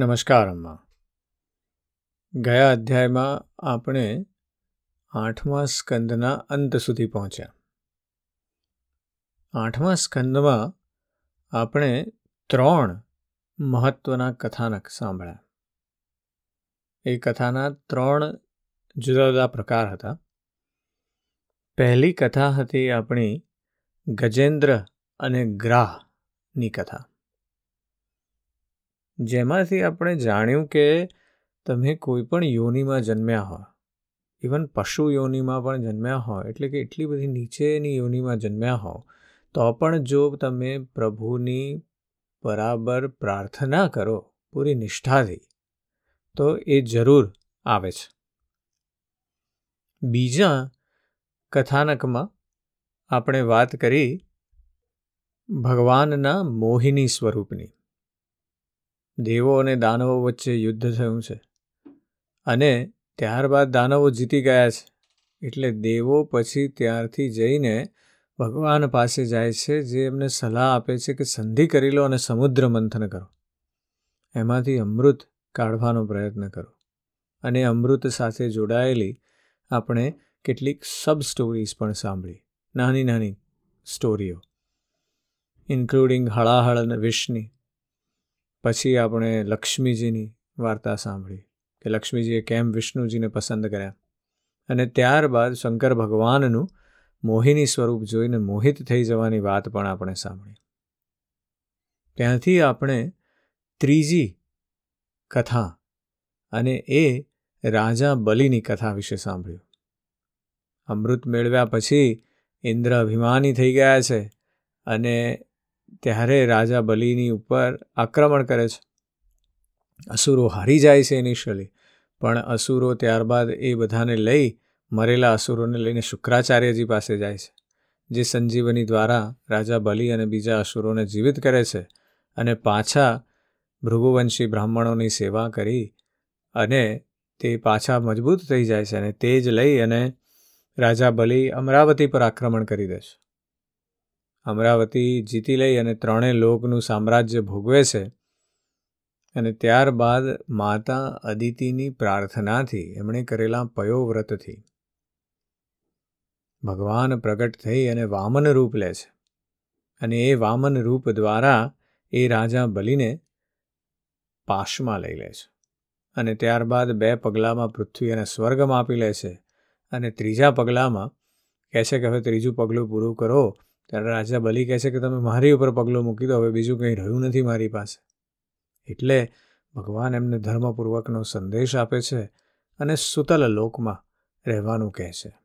નમસ્કાર, અમ્મા. ગયા અધ્યાયમાં આપણે આઠમા સ્કંદના અંત સુધી પહોંચ્યા. આઠમા સ્કંદમાં આપણે ત્રણ મહત્વના કથાનક સાંભળ્યા. એ કથાના ત્રણ જુદા જુદા પ્રકાર હતા. પહેલી કથા હતી આપણી ગજેન્દ્ર અને ગ્રાહની કથા. જેમાંથી આપણે જાણ્યું કે તમે કોઈ પણ યોનિમાં જન્મ્યા હોય, ઇવન પશુ યોનિમાં પણ જન્મ્યા હોય, એટલે કે એટલી બધી નીચેની યોનિમાં જન્મ્યા હો તો પણ જો તમે પ્રભુની બરાબર પ્રાર્થના કરો, પૂરી નિષ્ઠાથી, તો એ જરૂર આવે છે. બીજા કથાનકમાં આપણે વાત કરી ભગવાનના મોહિની સ્વરૂપની. દેવો અને દાનવો વચ્ચે યુદ્ધ થયું છે. અને ત્યારબાદ દાનવો જીતી ગયા છે. એટલે દેવો પછી ત્યારથી જઈને ભગવાન પાસે જાય છે, જે એમને સલાહ આપે છે કે સંધિ કરી લો અને સમુદ્ર મંથન કરો. એમાંથી અમૃત કાઢવાનો પ્રયત્ન કરો. અને અમૃત સાથે જોડાયેલી આપણે કેટલીક સબ સ્ટોરીઝ પણ સાંભળી. નાની નાની સ્ટોરીઓ. ઇન્ક્લુડિંગ હળાહળ વિષની પછી આપણે લક્ષ્મીજીની વાર્તા સાંભળી કે લક્ષ્મીજીએ કેમ વિષ્ણુજીને પસંદ કર્યા? અને ત્યારબાદ શંકર ભગવાનનું મોહિની સ્વરૂપ જોઈને મોહિત થઈ જવાની વાત પણ આપણે સાંભળી. ત્યાંથી આપણે ત્રીજી કથા અને એ રાજા બલિની કથા વિશે સાંભળ્યું. અમૃત મેળવ્યા પછી ઇન્દ્ર અભિમાની થઈ ગયા છે અને ત્યારે રાજા બલિની ઉપર આક્રમણ કરે છે. અસુરો હારી જાય છે ઇનિશિયલી પણ અસુરો ત્યારબાદ એ બધાને લઈ મરેલા અસુરોને લઈને શુક્રાચાર્યજી પાસે જાય છે, જે સંજીવની દ્વારા રાજા બલિ અને બીજા અસુરોને જીવિત કરે છે અને પાછા ભૃગુવંશી બ્રાહ્મણોની સેવા કરી અને તે પાછા મજબૂત થઈ જાય છે અને તે જ લઈ અને રાજા બલિ અમરાવતી પર આક્રમણ કરી દે છે. અમરાવતી જીતી લઈ અને ત્રણેય લોકનું સામ્રાજ્ય ભોગવે છે. અને ત્યારબાદ માતા અદિતિની પ્રાર્થનાથી એમણે કરેલા પયોવ્રતથી. ભગવાન પ્રગટ થઈ અને વામન રૂપ લે છે. અને એ વામન રૂપ દ્વારા એ રાજા બલીને પાશમાં લઈ લે છે. અને ત્યારબાદ બે પગલામાં પૃથ્વી અને સ્વર્ગમાં આપી લે છે. અને ત્રીજા પગલામાં કહે છે કે હવે ત્રીજું પગલું પૂરું કરો. ત્યારે રાજા બલી કહે છે કે તમે મારી ઉપર પગલું મૂકી દો. હવે બીજું કંઈ રહ્યું નથી મારી પાસે. એટલે ભગવાન એમને ધર્મપૂર્વકનો સંદેશ આપે છે અને સુતલ લોકમાં રહેવાનું કહે છે.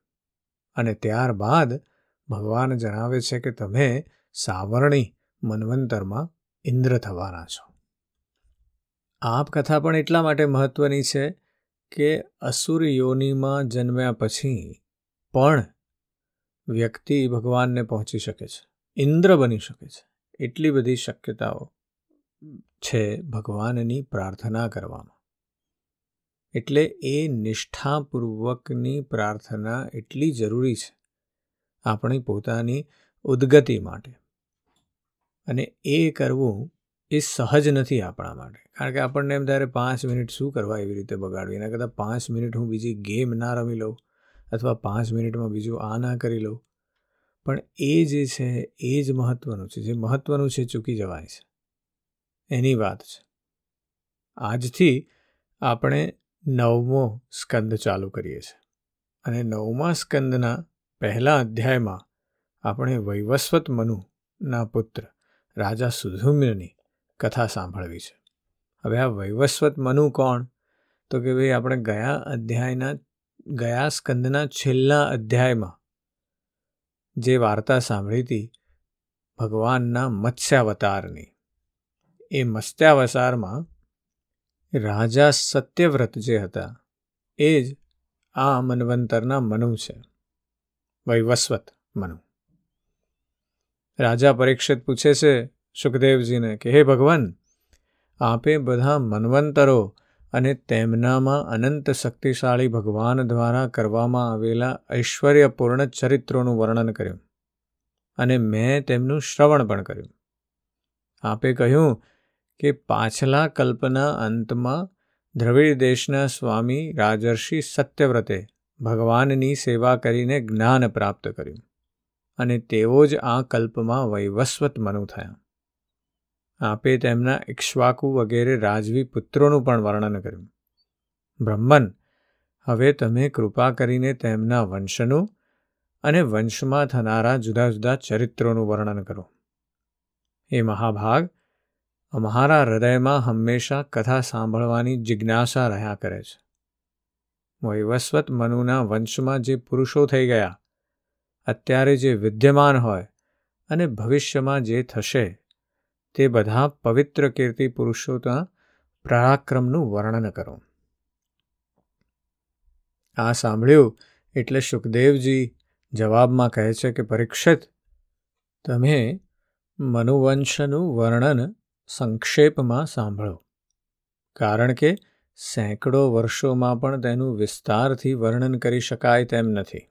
અને ત્યારબાદ ભગવાન જણાવે છે કે તમે સાવરણી મનવંતરમાં ઇન્દ્ર થવાના છો. આપ કથા પણ એટલા માટે મહત્વની છે કે અસુર યોનિમાં જન્મ્યા પછી પણ વ્યક્તિ ભગવાનને પહોંચી શકે છે. ઇન્દ્ર બની શકે છે. એટલી બધી શક્યતાઓ છે ભગવાનની પ્રાર્થના કરવામાં. એટલે એ નિષ્ઠાપૂર્વકની પ્રાર્થના એટલી જરૂરી છે આપણી પોતાની ઉદ્ગતિ માટે. અને એ કરવું એ સહજ નથી આપણા માટે. કારણ કે આપણને એમ ત્યારે પાંચ મિનિટ શું કરવા એવી રીતે બગાડવી? એના કરતાં પાંચ મિનિટ હું બીજી ગેમ ના રમી લઉં. અથવા પાંચ મિનિટમાં બીજું આ ના કરી લઉં. પણ એ જે છે, એ જ મહત્ત્વનું છે, જે મહત્ત્વનું છે ચૂકી જવાય છે. એની વાત છે. આજથી આપણે નવમો સ્કંદ ચાલુ કરીએ છીએ. અને નવમા સ્કંદના પહેલા અધ્યાયમાં આપણે વૈવસ્વત મનુના પુત્ર, રાજા સુધુમ્રની કથા સાંભળવી છે. હવે આ વૈવસ્વત મનુ કોણ? તો કે ભાઈ, આપણે ગયા અધ્યાયના ગયા સ્કંદના છેલ્લા અધ્યાયમાં જે વાર્તા સાંભળી હતી ભગવાનના મત્સ્યાવતારની. એ મત્સ્યાવતારમાં રાજા સત્યવ્રત જે હતા, એ જ આ મનવંતરના મનુ છે, વૈવસ્વત મનુ. રાજા પરીક્ષિત પૂછે છે સુખદેવજીને કે, હે ભગવાન, આપે બધા મનવંતરો અને તેમનામાં અનંત શક્તિશાળી ભગવાન દ્વારા કરવામાં આવેલા ઐશ્વર્યપૂર્ણ ચરિત્રોનું વર્ણન કર્યું અને મેં તેમનું શ્રવણ પણ કર્યું. આપે કહ્યું કે પાછલા કલ્પના અંતમાં દ્રવિડ દેશના સ્વામી રાજર્ષિ સત્યવ્રતે ભગવાનની સેવા કરીને જ્ઞાન પ્રાપ્ત કર્યું અને તેઓ જ આ કલ્પમાં વૈવસ્વત મનુ થયા. આપે તેમના ઇક્ષ્વાકુ વગેરે રાજવી પુત્રોનું પણ વર્ણન કર્યું. બ્રહ્મન, હવે તમે કૃપા કરીને તેમના વંશનું અને વંશમાં થનારા જુદા જુદા ચરિત્રોનું વર્ણન કરો. એ મહાભાગ અમારા હૃદયમાં હંમેશા કથા સાંભળવાની જિજ્ઞાસા રહ્યા કરે છે. વૈવસ્વત મનુના વંશમાં જે પુરુષો થઈ ગયા, અત્યારે જે વિદ્યમાન હોય અને ભવિષ્યમાં જે થશે તે બધા પવિત્ર કીર્તિ પુરુષોના પરાક્રમનું વર્ણન કરો. આ સાંભળ્યું એટલે સુખદેવજી જવાબમાં કહે છે કે, પરીક્ષિત, તમે મનુવંશનું વર્ણન સંક્ષેપમાં સાંભળો. કારણ કે સેંકડો વર્ષોમાં પણ તેનું વિસ્તારથી વર્ણન કરી શકાય તેમ નથી.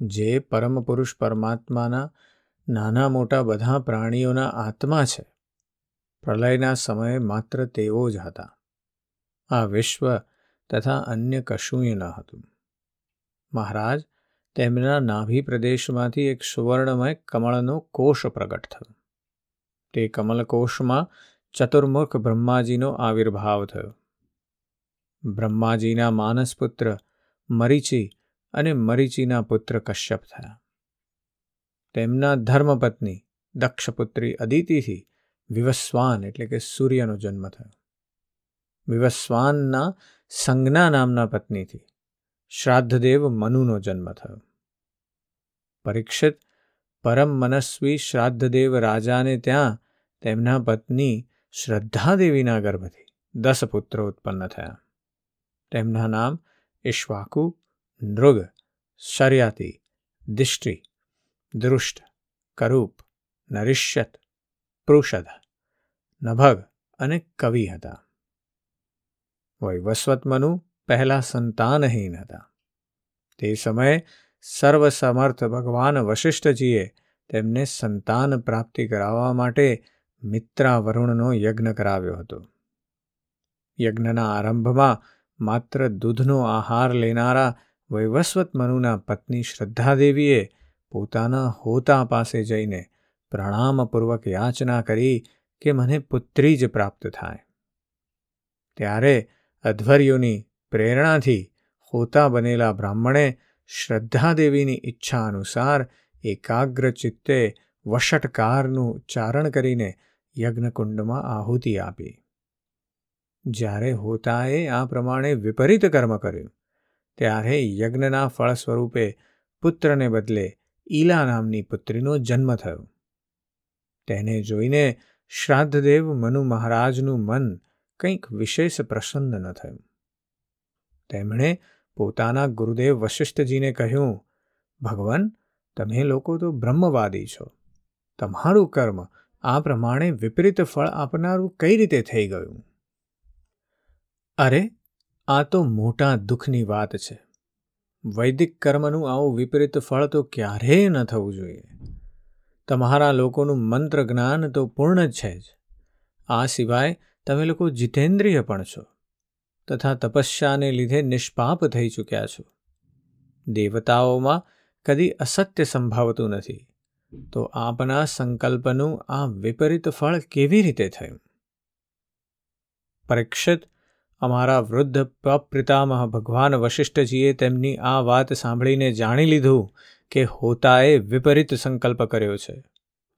જે પરમ પુરુષ પરમાત્માના નાના મોટા બધા પ્રાણીઓના આત્મા છે. પ્રલયના સમયે માત્ર તેઓ જ હતા. આ વિશ્વ તથા અન્ય કશુંય ન હતું. મહારાજ, તેમના નાભી પ્રદેશમાંથી એક સુવર્ણમય કમળનો કોષ પ્રગટ થયો. તે કમલકોષમાં ચતુર્મુખ બ્રહ્માજીનો આવિર્ભાવ થયો. બ્રહ્માજીના માનસપુત્ર મરીચી અને મરીચીના પુત્ર કશ્યપ થયા. તેમના ધર્મપત્ની દક્ષપુત્રી અદિતિથી વિવસ્વાન એટલે કે સૂર્યનો જન્મ થયો. વિવસ્વાનના સંજ્ઞા નામના પત્નીથી શ્રાદ્ધદેવ મનુનો જન્મ થયો. પરીક્ષિત પરમ મનસ્વી શ્રાદ્ધદેવ રાજાને ત્યાં તેમના પત્ની શ્રદ્ધાદેવીના ગર્ભથી દસ પુત્રો ઉત્પન્ન થયા. તેમના નામ ઈશ્વાકુ, નૃગ, શર્યાતિ, દિષ્ટિ દૃષ્ટ કરૂપ નરિષ્યત પૃષદ નભગ અને કવિ હતા વૈવસ્વત મનુ પહેલા સંતાનહીન હતા તે સમયે સર્વસમર્થ ભગવાન વશિષ્ઠજીએ તેમને સંતાન પ્રાપ્તિ કરાવવા માટે મિત્રા વરુણનો યજ્ઞ કરાવ્યો હતો યજ્ઞના આરંભમાં માત્ર દૂધનો આહાર લેનારા વૈવસ્વત મનુના પત્ની શ્રદ્ધાદેવીએ પોતાના હોતા પાસે જઈને પ્રણામપૂર્વક યાચના કરી કે મને પુત્રી જ પ્રાપ્ત થાય. ત્યારે અધ્વર્યુની પ્રેરણાથી હોતા બનેલા બ્રાહ્મણે શ્રદ્ધાદેવીની ઈચ્છા અનુસાર એકાગ્ર ચિત્તે વષટકારનું ઉચ્ચારણ કરીને યજ્ઞકુંડમાં આહુતિ આપી. જ્યારે હોતાએ આ પ્રમાણે વિપરીત કર્મ કર્યું, ત્યારે યજ્ઞના ફળ સ્વરૂપે પુત્રને બદલે ઈલા નામની પુત્રીનો જન્મ થયો. તેને જોઈને શ્રાદ્ધદેવ મનુ મહારાજનું મન કંઈક વિશેષ પ્રસન્ન ન થયું. તેમણે પોતાના ગુરુદેવ વશિષ્ઠજીને કહ્યું, ભગવાન, તમે લોકો તો બ્રહ્મવાદી છો. તમારું કર્મ આ પ્રમાણે વિપરીત ફળ આપનારું કઈ રીતે થઈ ગયું? અરે, આ તો મોટા દુઃખની વાત છે. વૈદિક કર્મનું આવું વિપરીત ફળ તો ક્યારેય ન થવું જોઈએ. તમારા લોકોનું મંત્ર જ્ઞાન તો પૂર્ણ જ છે જ. આ સિવાય તમે લોકો જીતેન્દ્રિય પણ છો. તથા તપસ્યાને લીધે નિષ્પાપ થઈ ચૂક્યા છો. દેવતાઓમાં કદી અસત્ય સંભાવતું નથી. તો આપના સંકલ્પનું આ વિપરીત ફળ કેવી રીતે થયું? પરીક્ષિત અમારા વૃદ્ધ પ્રપિતામહ ભગવાન વશિષ્ઠજીએ તેમની આ વાત સાંભળીને જાણી લીધું કે હોતાએ વિપરીત સંકલ્પ કર્યો છે.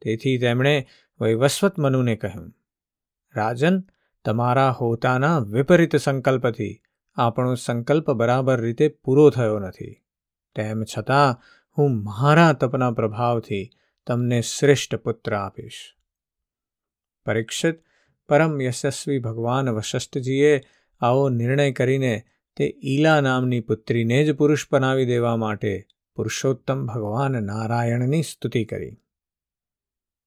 તેથી તેમણે વૈવસ્વત મનુને કહ્યું, રાજન, તમારા હોતાના વિપરીત સંકલ્પથી આપણો સંકલ્પ બરાબર રીતે પૂરો થયો નથી. તેમ છતાં હું મારા તપના પ્રભાવથી તમને શ્રેષ્ઠ પુત્ર આપીશ. પરીક્ષિત પરમ યશસ્વી ભગવાન વશિષ્ઠજીએ આવો નિર્ણય કરીને તે ઈલા નામની પુત્રીને જ પુરુષ બનાવી દેવા માટે પુરુષોત્તમ ભગવાન નારાયણની સ્તુતિ કરી.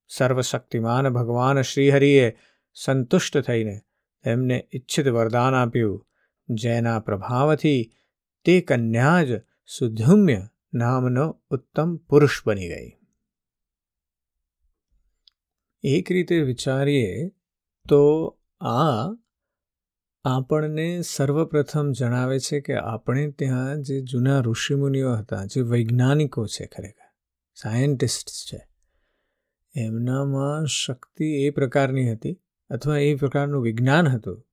સર્વશક્તિમાન ભગવાન શ્રીહરિએ સંતુષ્ટ થઈને એમને ઈચ્છિત વરદાન આપ્યું, જેના પ્રભાવથી તે કન્યા જ સુધુમ્ય નામનો ઉત્તમ પુરુષ બની ગઈ. એક રીતે વિચારીએ તો આ આપણને સર્વપ્રથમ જણાવે છે કે આપણે ત્યાં જે જૂના ઋષિમુનિઓ હતા, જે વૈજ્ઞાનિકો છે ખરેખર સાયન્ટિસ્ટ છે, એમનામાં શક્તિ એ પ્રકારની હતી અથવા એ પ્રકારનું વિજ્ઞાન હતું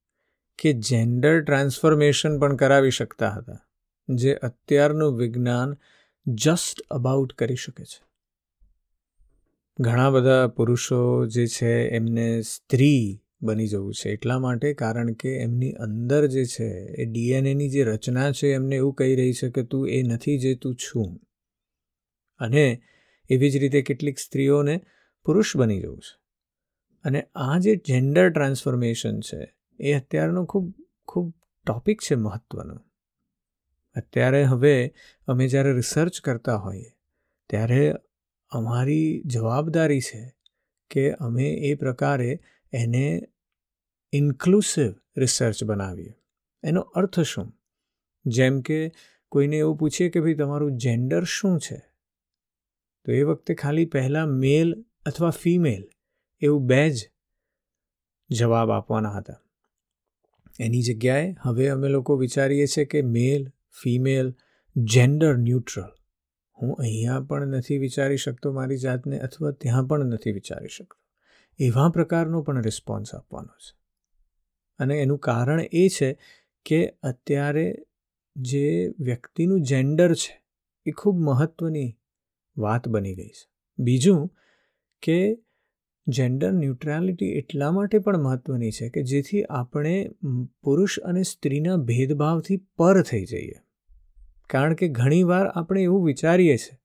કે જેન્ડર ટ્રાન્સફોર્મેશન પણ કરાવી શકતા હતા, જે અત્યારનું વિજ્ઞાન જસ્ટ અબાઉટ કરી શકે છે. ઘણા બધા પુરુષો જે છે એમને સ્ત્રી બની જવું છે. એટલા માટે કારણ કે એમની અંદર જે છે, એ ડીએનએની જે રચના છે, એમને એવું કહી રહી છે કે તું એ નથી જે તું છું. અને એવી જ રીતે કેટલીક સ્ત્રીઓને પુરુષ બની જવું છે. અને આ જે જેન્ડર ટ્રાન્સફોર્મેશન છે, એ અત્યારનો ખૂબ ખૂબ ટોપિક છે મહત્ત્વનો અત્યારે હવે અમે જ્યારે રિસર્ચ કરતા હોઈએ, ત્યારે અમારી જવાબદારી છે કે અમે એ પ્રકારે એને ઇન્ક્લુસિવ રિસર્ચ બનાવીએ. એનો અર્થ શું? જેમ કે કોઈને એવું પૂછીએ કે ભાઈ, તમારું જેન્ડર શું છે? તો એ વખતે ખાલી પહેલાં મેલ અથવા ફિમેલ એવું બે જ જવાબ આપવાના હતા. એની જગ્યાએ હવે અમે લોકો વિચારીએ છીએ કે મેલ ફિમેલ જેન્ડર ન્યુટ્રલ હું અહીંયા પણ નથી વિચારી શકતો મારી જાતને અથવા ત્યાં પણ નથી વિચારી શકતો. એવા પ્રકારનો પણ રિસ્પોન્સ આપવાનો છે. અને એનું કારણ એ છે કે અત્યારે જે વ્યક્તિનું જેન્ડર છે, એ ખૂબ મહત્ત્વની વાત બની ગઈ છે. બીજું કે જેન્ડર ન્યુટ્રાલિટી એટલા માટે પણ મહત્ત્વની છે કે જેથી આપણે પુરુષ અને સ્ત્રીના ભેદભાવથી પર થઈ જઈએ. કારણ કે ઘણીવાર આપણે એવું વિચારીએ છીએ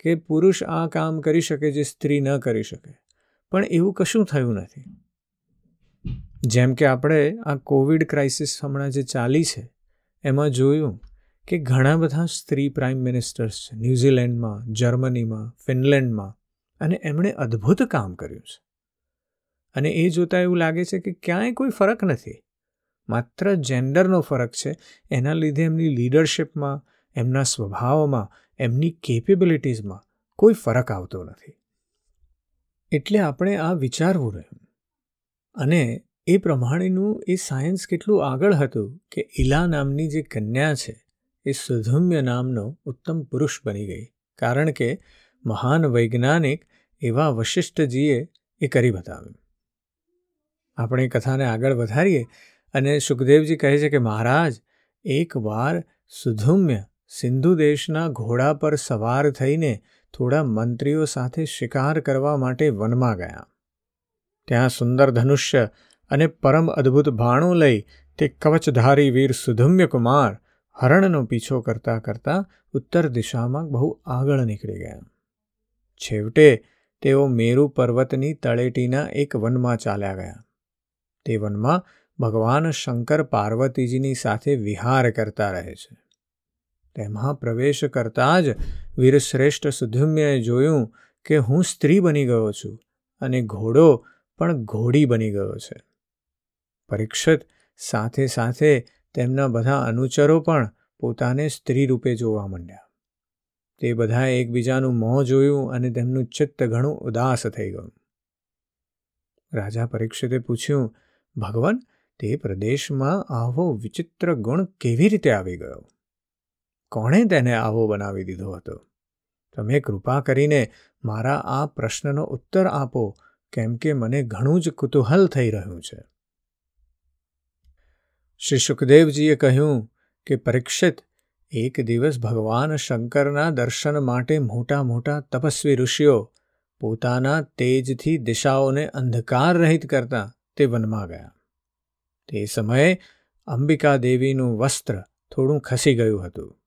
કે પુરુષ આ કામ કરી શકે જે સ્ત્રી ન કરી શકે. પણ એવું કશું થયું નથી. જેમ કે આપણે આ કોવિડ ક્રાઇસિસ હમણાં જે ચાલી છે, એમાં જોયું કે ઘણા બધા સ્ત્રી પ્રાઇમ મિનિસ્ટર્સ છે, ન્યૂઝીલેન્ડમાં, જર્મનીમાં, ફિનલેન્ડમાં, અને એમણે અદ્ભુત કામ કર્યું છે. અને એ જોતાં એવું લાગે છે કે ક્યાંય કોઈ ફરક નથી. માત્ર જેન્ડરનો ફરક છે, એના લીધે એમની લીડરશિપમાં, એમના સ્વભાવમાં, એમની કેપેબિલિટીઝમાં કોઈ ફરક આવતો નથી. એટલે આપણે આ વિચારવું રહ્યું. અને એ પ્રમાણેનું એ સાયન્સ કેટલું આગળ હતું કે ઇલા નામની જે કન્યા છે, એ સુધુમ્ય નામનો ઉત્તમ પુરુષ બની ગઈ. કારણ કે મહાન વૈજ્ઞાનિક એવા વશિષ્ઠજીએ એ કરી બતાવ્યું. આપણે કથાને આગળ વધારીએ અને સુખદેવજી કહે છે કે, મહારાજ એકવાર સુધુમ્ય સિંધુ દેશના ઘોડા પર સવાર થઈને થોડા મંત્રીઓ સાથે શિકાર કરવા માટે વનમાં ગયા. ત્યાં સુંદર ધનુષ્ય અને પરમ અદ્ભુત ભાણું લઈ તે કવચધારી વીર સુધમ્યકુમાર હરણનો પીછો કરતાં કરતાં ઉત્તર દિશામાં બહુ આગળ નીકળી ગયા. છેવટે તેઓ મેરુ પર્વતની તળેટીના એક વનમાં ચાલ્યા ગયા. તે વનમાં ભગવાન શંકર પાર્વતીજીની સાથે વિહાર કરતા રહે છે. તેમાં પ્રવેશ કરતાં જ વીરશ્રેષ્ઠ સુધુમ્યએ જોયું કે હું સ્ત્રી બની ગયો છું અને ઘોડો પણ ઘોડી બની ગયો છે. પરીક્ષિત સાથે સાથે તેમના બધા અનુચરો પણ પોતાને સ્ત્રી રૂપે જોવા માંડ્યા. તે બધાએ એકબીજાનું મોં જોયું અને તેમનું ચિત્ત ઘણું ઉદાસ થઈ ગયું. રાજા પરીક્ષિતે પૂછ્યું, ભગવાન, તે પ્રદેશમાં આવો વિચિત્ર ગુણ કેવી રીતે આવી ગયો? કોણે તેને આવો બનાવી દીધો હતો? તમે કૃપા કરીને મારા આ પ્રશ્નનો ઉત્તર આપો, કેમ કે મને ઘણું જ કુતૂહલ થઈ રહ્યું છે. શ્રી સુખદેવજીએ કહ્યું કે પરીક્ષિત, એક દિવસ ભગવાન શંકરના દર્શન માટે મોટા મોટા તપસ્વી ઋષિઓ પોતાના તેજથી દિશાઓને અંધકાર રહિત કરતા તે વનમાં ગયા. તે સમયે અંબિકા દેવીનું વસ્ત્ર થોડું ખસી ગયું હતું.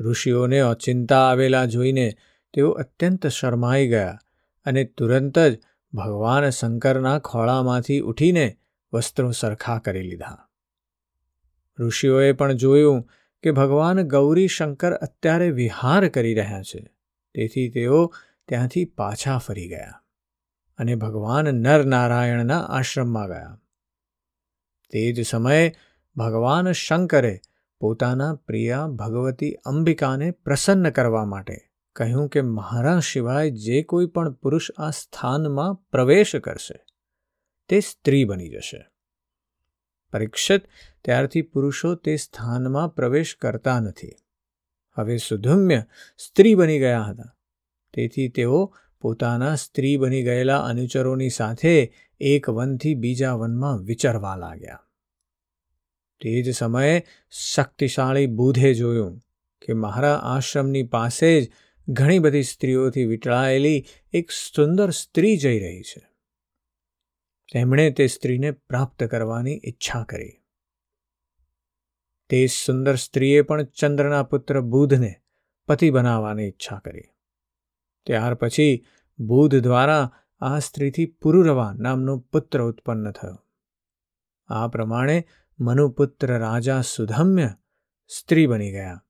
ઋષિઓને અચિંતા આવેલા જોઈને તેઓ અત્યંત શરમાઈ ગયા અને તુરંત જ ભગવાન શંકરના ખોળામાંથી ઉઠીને વસ્ત્રો સરખા કરી લીધા. ઋષિઓએ પણ જોયું કે ભગવાન ગૌરી શંકર અત્યારે વિહાર કરી રહ્યા છે, તેથી તેઓ ત્યાંથી પાછા ફરી ગયા અને ભગવાન નરનારાયણના આશ્રમમાં ગયા. તે જ સમયે ભગવાન શંકરે પોતાના પ્રિયા ભગવતી અંબિકાને પ્રસન્ન કરવા માટે કહ્યું કે મારા સિવાય જે કોઈ પણ પુરુષ આ સ્થાનમાં પ્રવેશ કરશે, તે સ્ત્રી બની જશે. પરીક્ષિત, ત્યારથી પુરુષો તે સ્થાનમાં પ્રવેશ કરતા નથી. હવે સુધુમ્ય સ્ત્રી બની ગયા હતા. તેથી તેઓ પોતાના સ્ત્રી બની ગયેલા અનુચરોની સાથે એક વનથી બીજા વનમાં વિચરવા લાગ્યા. તે જ સમયે શક્તિશાળી બુધે જોયું કે મારા આશ્રમની પાસે જ ઘણી બધી સ્ત્રીઓથી વીંટળાયેલી એક સુંદર સ્ત્રી જઈ રહી છે. તેમણે તે સ્ત્રીને પ્રાપ્ત કરવાની ઈચ્છા કરી. તે સુંદર સ્ત્રીએ પણ ચંદ્રના પુત્ર બુધને પતિ બનાવવાની ઈચ્છા કરી. ત્યાર પછી બુધ દ્વારા આ સ્ત્રીથી પુરુરવા નામનો પુત્ર ઉત્પન્ન થયો. આ પ્રમાણે મનુપુત્ર રાજા સુધમ્ય સ્ત્રી બની ગયા.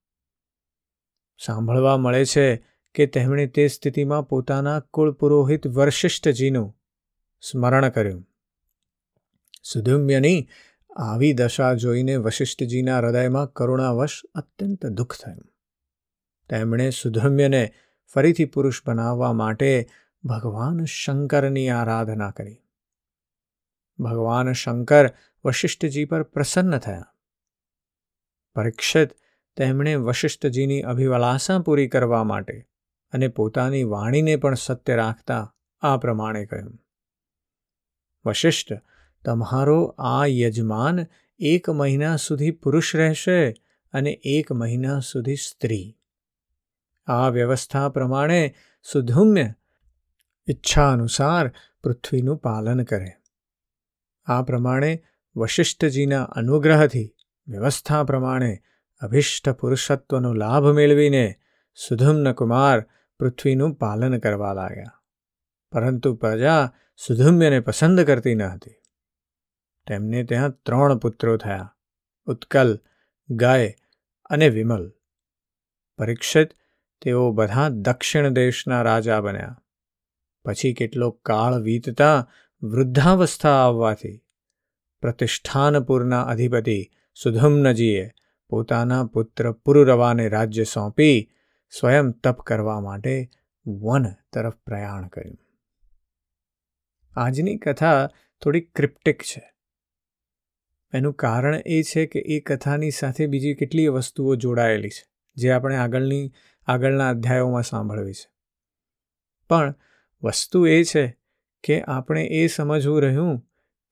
સાંભળવા મળે છે કે તેમણે તે સ્થિતિમાં પોતાના કુળ પુરોહિત વરશિષ્ઠજીનું સ્મરણ કર્યું. સુધમ્યની આવી દશા જોઈને વશિષ્ઠજીના હૃદયમાં કરુણાવશ અત્યંત દુઃખ થયું. તેમણે સુધમ્યને ફરીથી પુરુષ બનાવવા માટે ભગવાન શંકરની આરાધના કરી. ભગવાન શંકર વશિષ્ઠજી પર પ્રસન્ન થયા. પરીક્ષિત તેમણે વશિષ્ઠજીની અભિવલાસા પૂરી કરવા માટે અને પોતાની વાણીને પણ સત્ય રાખતા આ પ્રમાણે કહ્યું. વશિષ્ઠ, તમારો આ યજમાન એક મહિના સુધી પુરુષ રહેશે અને એક મહિના સુધી સ્ત્રી. આ વ્યવસ્થા પ્રમાણે સુધુમ્ય ઈચ્છા અનુસાર પૃથ્વીનું પાલન કરે. આ પ્રમાણે વશિષ્ઠજીના અનુગ્રહથી વ્યવસ્થા પ્રમાણે અભિષ્ટ પુરુષત્વનો લાભ મેળવીને સુધુમ્ન કુમાર પૃથ્વીનું પાલન કરવા લાગ્યા. પરંતુ પ્રજા સુધુમ્યને પસંદ કરતી ન હતી. તેમને ત્યાં ત્રણ પુત્રો થયા, ઉત્કલ, ગાય અને વિમલ. પરીક્ષિત તેઓ બધા દક્ષિણ દેશના રાજા બન્યા. પછી કેટલો કાળ વીતતા વૃદ્ધાવસ્થા આવવાથી પ્રતિષ્ઠાનપુરના અધિપતિ સુધુમ્નજીએ પોતાના પુત્ર પુરુરવાને રાજ્ય સોંપી સ્વયં તપ કરવા માટે વન તરફ પ્રયાણ કર્યું. આજની કથા થોડી ક્રિપ્ટિક છે. એનું કારણ એ છે કે એ કથાની સાથે બીજી કેટલીય વસ્તુઓ જોડાયેલી છે, જે આપણે આગળની, આગળના અધ્યાયોમાં સાંભળવી છે. પણ વસ્તુ એ છે કે આપણે એ સમજવું રહ્યું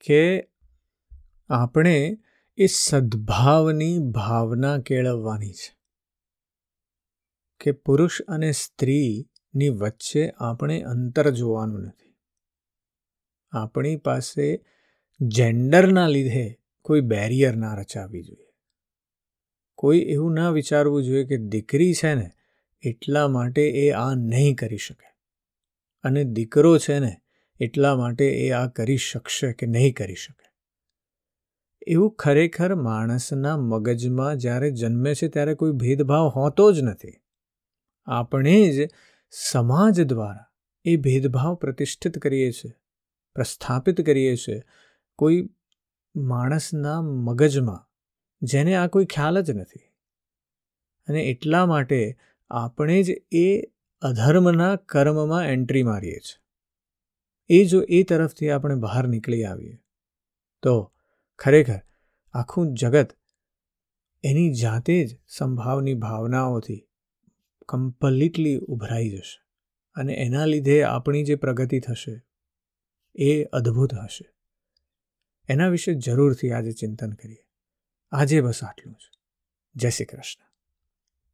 કે આપણે એ સદ્ભાવની ભાવના કેળવવાની છે કે પુરુષ અને સ્ત્રીની વચ્ચે આપણે અંતર જોવાનું નથી. આપણી પાસે જેન્ડરના લીધે કોઈ બેરિયર ના રચાવવી જોઈએ. કોઈ એવું ના વિચારવું જોઈએ કે દીકરી છે ને એટલા માટે એ આ નહીં કરી શકે અને દીકરો છે ને એટલા માટે એ આ કરી શકશે કે નહીં કરી શકે. એવું ખરેખર માણસના મગજમાં જ્યારે જન્મે છે ત્યારે કોઈ ભેદભાવ હોતો જ નથી. આપણે જ સમાજ દ્વારા એ ભેદભાવ પ્રતિષ્ઠિત કરીએ છીએ, પ્રસ્થાપિત કરીએ છીએ. કોઈ માણસના મગજમાં જેને આ કોઈ ખ્યાલ જ નથી. અને એટલા માટે આપણે જ એ અધર્મના કર્મમાં એન્ટ્રી મારીએ છીએ. એ જો એ તરફથી આપણે બહાર નીકળી આવીએ, તો ખરેખર આખું જગત એની જાતે જ સંભાવની ભાવનાઓથી કમ્પ્લીટલી ઉભરાઈ જશે અને એના લીધે આપણી જે પ્રગતિ થશે એ અદ્ભુત હશે. એના વિશે જરૂરથી આજે ચિંતન કરીએ. આજે બસ આટલું જ. જય શ્રી કૃષ્ણ.